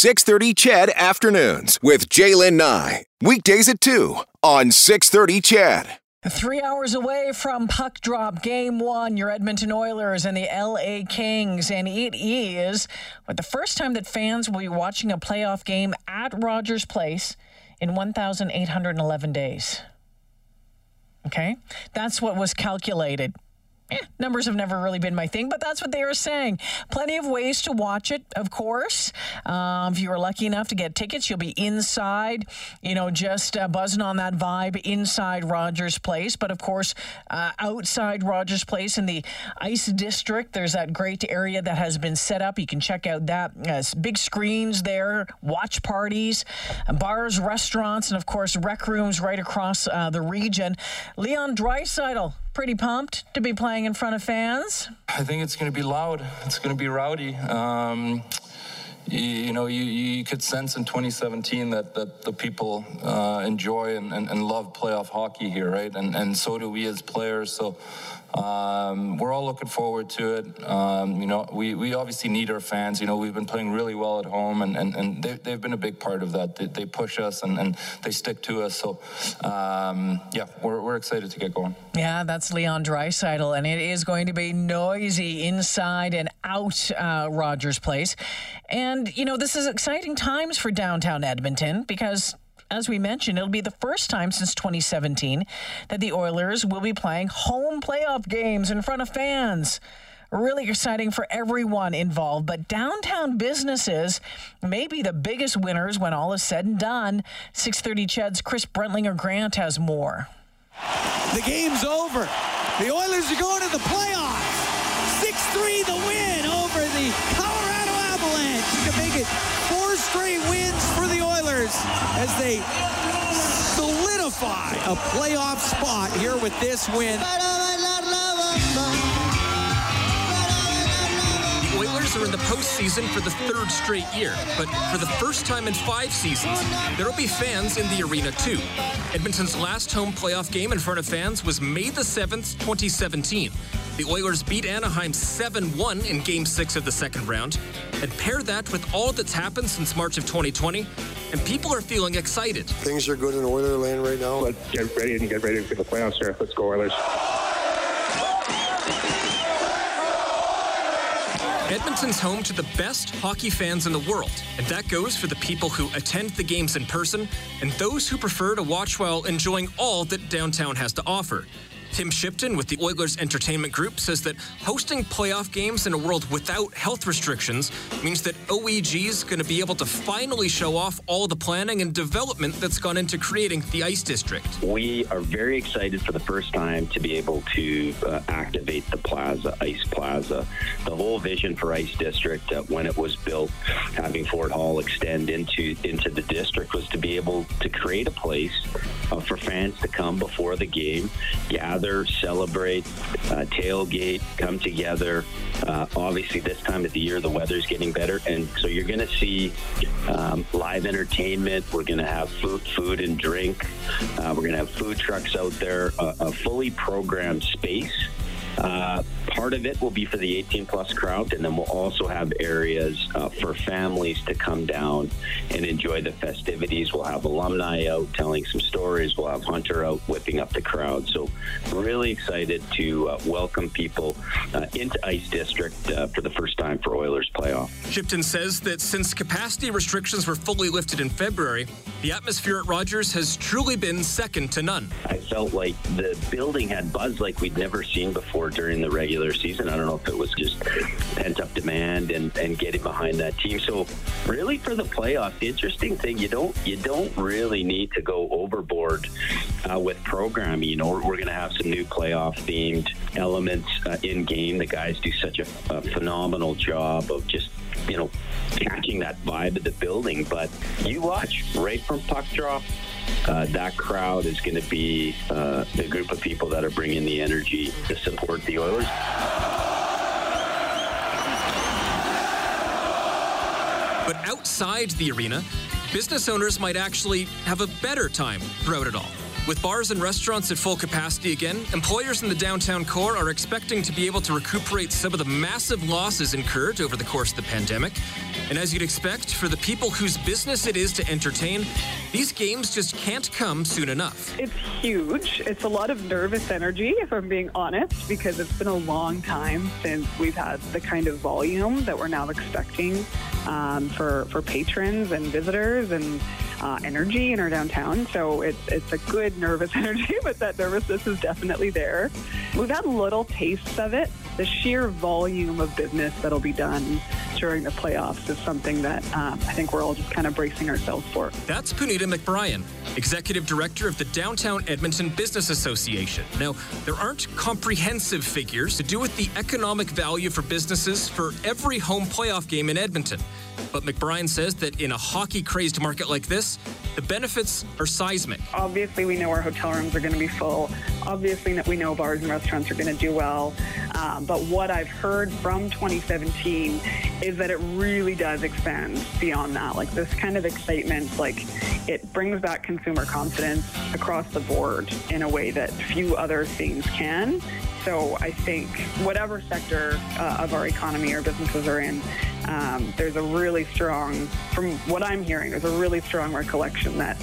630 CHED Afternoons with Jaylen Nye. Weekdays at 2 on 630 CHED. Three hours away from puck drop game one, your Edmonton Oilers and the LA Kings. And it is but the first time that fans will be watching a playoff game at Rogers Place in 1,811 days. Okay? That's what was calculated eh, numbers have never really been my thing, but that's what they were saying. Plenty of ways to watch it, of course. Uh, if you were lucky enough to get tickets, you'll be inside, you know, just uh, buzzing on that vibe inside Rogers Place. But of course, uh, outside Rogers Place in the Ice District, there's that great area that has been set up. You can check out that. Uh, big screens there, watch parties, bars, restaurants, and of course, rec rooms right across uh, the region. Leon Draisaitl pretty pumped to be playing in front of fans? I think it's going to be loud. It's going to be rowdy. Um, you, know, you, you could sense in 2017 that, that the people uh, enjoy and, and, and, love playoff hockey here, right? And, and so do we as players. So um, we're all looking forward to it. Um, you know, we, we obviously need our fans. You know, we've been playing really well at home, and, and, and they, they've been a big part of that. They, they push us and, and they stick to us. So, um, yeah, we're, we're excited to get going. Yeah, that's Leon Draisaitl, and it is going to be noisy inside and out uh, Rogers Place. And, you know, this is exciting times for downtown Edmonton because as we mentioned, it'll be the first time since 2017 that the Oilers will be playing home playoff games in front of fans. Really exciting for everyone involved, but downtown businesses may be the biggest winners when all is said and done. 6:30 CHED's Chris Brentlinger Grant has more. The game's over. The Oilers are going to the playoffs. Straight wins for the Oilers as they solidify a playoff spot here with this win. The Oilers are in the postseason for the third straight year, but for the first time in five seasons, there'll be fans in the arena too. Edmonton's last home playoff game in front of fans was May the 7th, 2017. The Oilers beat Anaheim 7 1 in Game 6 of the second round. And pair that with all that's happened since March of 2020, and people are feeling excited. Things are good in Oiler land right now. Let's get ready and get ready for the playoffs here. Let's go, Oilers. Edmonton's home to the best hockey fans in the world, and that goes for the people who attend the games in person and those who prefer to watch while enjoying all that downtown has to offer. Tim Shipton with the Oilers Entertainment Group says that hosting playoff games in a world without health restrictions means that OEG is going to be able to finally show off all the planning and development that's gone into creating the Ice District. We are very excited for the first time to be able to uh, activate the Plaza, Ice Plaza. The whole vision for Ice District uh, when it was built, having Ford Hall extend into into the district was to be able to create a place uh, for fans to come before the game, gather celebrate, uh, tailgate, come together. Uh, obviously, this time of the year, the weather's getting better, and so you're going to see um, live entertainment. We're going to have food, food and drink. Uh, we're going to have food trucks out there, a fully programmed space. Uh, part of it will be for the 18 plus crowd, and then we'll also have areas uh, for families to come down and enjoy the festivities. We'll have alumni out telling some stories. We'll have Hunter out whipping up the crowd. So, really excited to uh, welcome people uh, into Ice District uh, for the first time for Oilers playoff. Shipton says that since capacity restrictions were fully lifted in February, the atmosphere at Rogers has truly been second to none. I felt like the building had buzz like we'd never seen before during the regular season. I don't know if it was just pent up demand and, and getting behind that team. So really for the playoffs, the interesting thing you don't you don't really need to go overboard uh, with programming. You know, we're, we're going to have some new playoff themed elements uh, in game. The guys do such a, a phenomenal job of just you know catching that vibe of the building. But you watch right from puck drop uh, that crowd is going to be uh, the group of people that are bringing the energy to support the Oilers. But outside the arena, business owners might actually have a better time throughout it all. With bars and restaurants at full capacity again, employers in the downtown core are expecting to be able to recuperate some of the massive losses incurred over the course of the pandemic. And as you'd expect, for the people whose business it is to entertain, these games just can't come soon enough. It's huge. It's a lot of nervous energy, if I'm being honest, because it's been a long time since we've had the kind of volume that we're now expecting um, for, for patrons and visitors and uh, energy in our downtown. So it's, it's a good nervous energy, but that nervousness is definitely there. We've had little tastes of it. The sheer volume of business that'll be done during the playoffs is something that um, I think we're all just kind of bracing ourselves for. That's Puneeta McBryan, Executive Director of the Downtown Edmonton Business Association. Now, there aren't comprehensive figures to do with the economic value for businesses for every home playoff game in Edmonton. But McBryan says that in a hockey crazed market like this, the benefits are seismic. Obviously, we know our hotel rooms are going to be full. Obviously, we know bars and restaurants are going to do well. Um, but what I've heard from 2017 is that it really does expand beyond that. Like this kind of excitement, like it brings back consumer confidence across the board in a way that few other things can. So I think whatever sector uh, of our economy our businesses are in, um, there's a really strong, from what I'm hearing, there's a really strong recollection that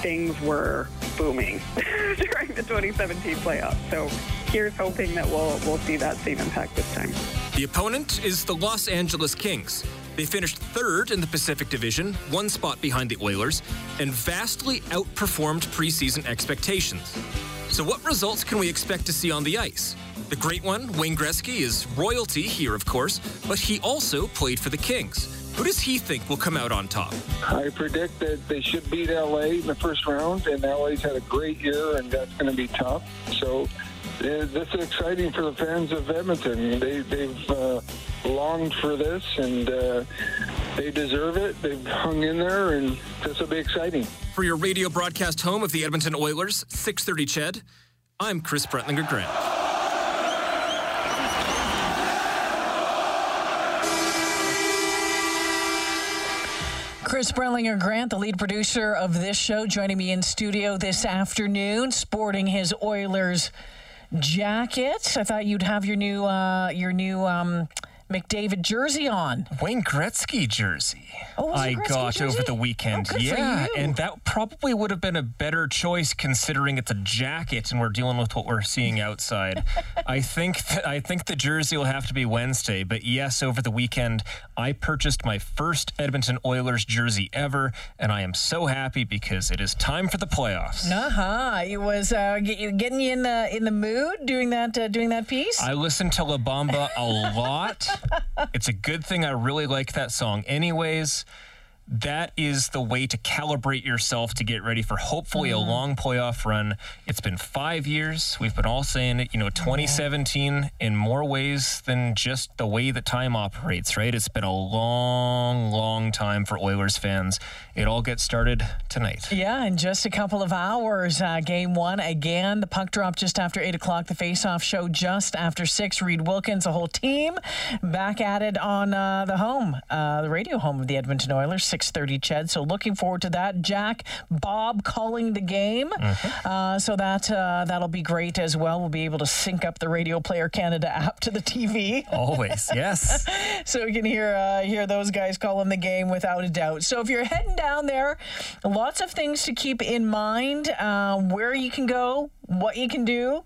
things were booming during the 2017 playoffs. So here's hoping that we'll we'll see that same impact this time. The opponent is the Los Angeles Kings. They finished third in the Pacific Division, one spot behind the Oilers, and vastly outperformed preseason expectations. So, what results can we expect to see on the ice? The great one, Wayne Gretzky, is royalty here, of course, but he also played for the Kings. Who does he think will come out on top? I predict that they should beat LA in the first round, and LA's had a great year, and that's going to be tough. So, uh, this is exciting for the fans of Edmonton. They, they've uh, longed for this, and uh, they deserve it. They've hung in there, and this will be exciting. For your radio broadcast home of the Edmonton Oilers, 630 Ched, I'm Chris Brentlinger Grant. Chris Brentlinger Grant, the lead producer of this show, joining me in studio this afternoon, sporting his Oilers jacket. I thought you'd have your new uh, your new um, McDavid jersey on. Wayne Gretzky jersey. Oh, I got jersey? over the weekend. Oh, yeah, and that probably would have been a better choice considering it's a jacket and we're dealing with what we're seeing outside. I think th- I think the jersey will have to be Wednesday, but yes, over the weekend I purchased my first Edmonton Oilers jersey ever, and I am so happy because it is time for the playoffs. Uh huh. It was uh, get- getting you in the in the mood doing that uh, doing that piece. I listen to La Bamba a lot. it's a good thing I really like that song. Anyways, that is the way to calibrate yourself to get ready for hopefully a long playoff run. It's been five years. We've been all saying it, you know, 2017 in more ways than just the way that time operates, right? It's been a long, long time for Oilers fans. It all gets started tonight. Yeah, in just a couple of hours, uh, game one again. The puck drop just after eight o'clock. The face-off show just after six. Reid Wilkins, the whole team, back at it on uh, the home, uh, the radio home of the Edmonton Oilers, six thirty. Ched. So looking forward to that. Jack, Bob calling the game. Uh, so that uh, that'll be great as well. We'll be able to sync up the Radio Player Canada app to the TV. Always, yes. so we can hear uh, hear those guys calling the game without a doubt. So if you're heading down there, lots of things to keep in mind: uh, where you can go, what you can do.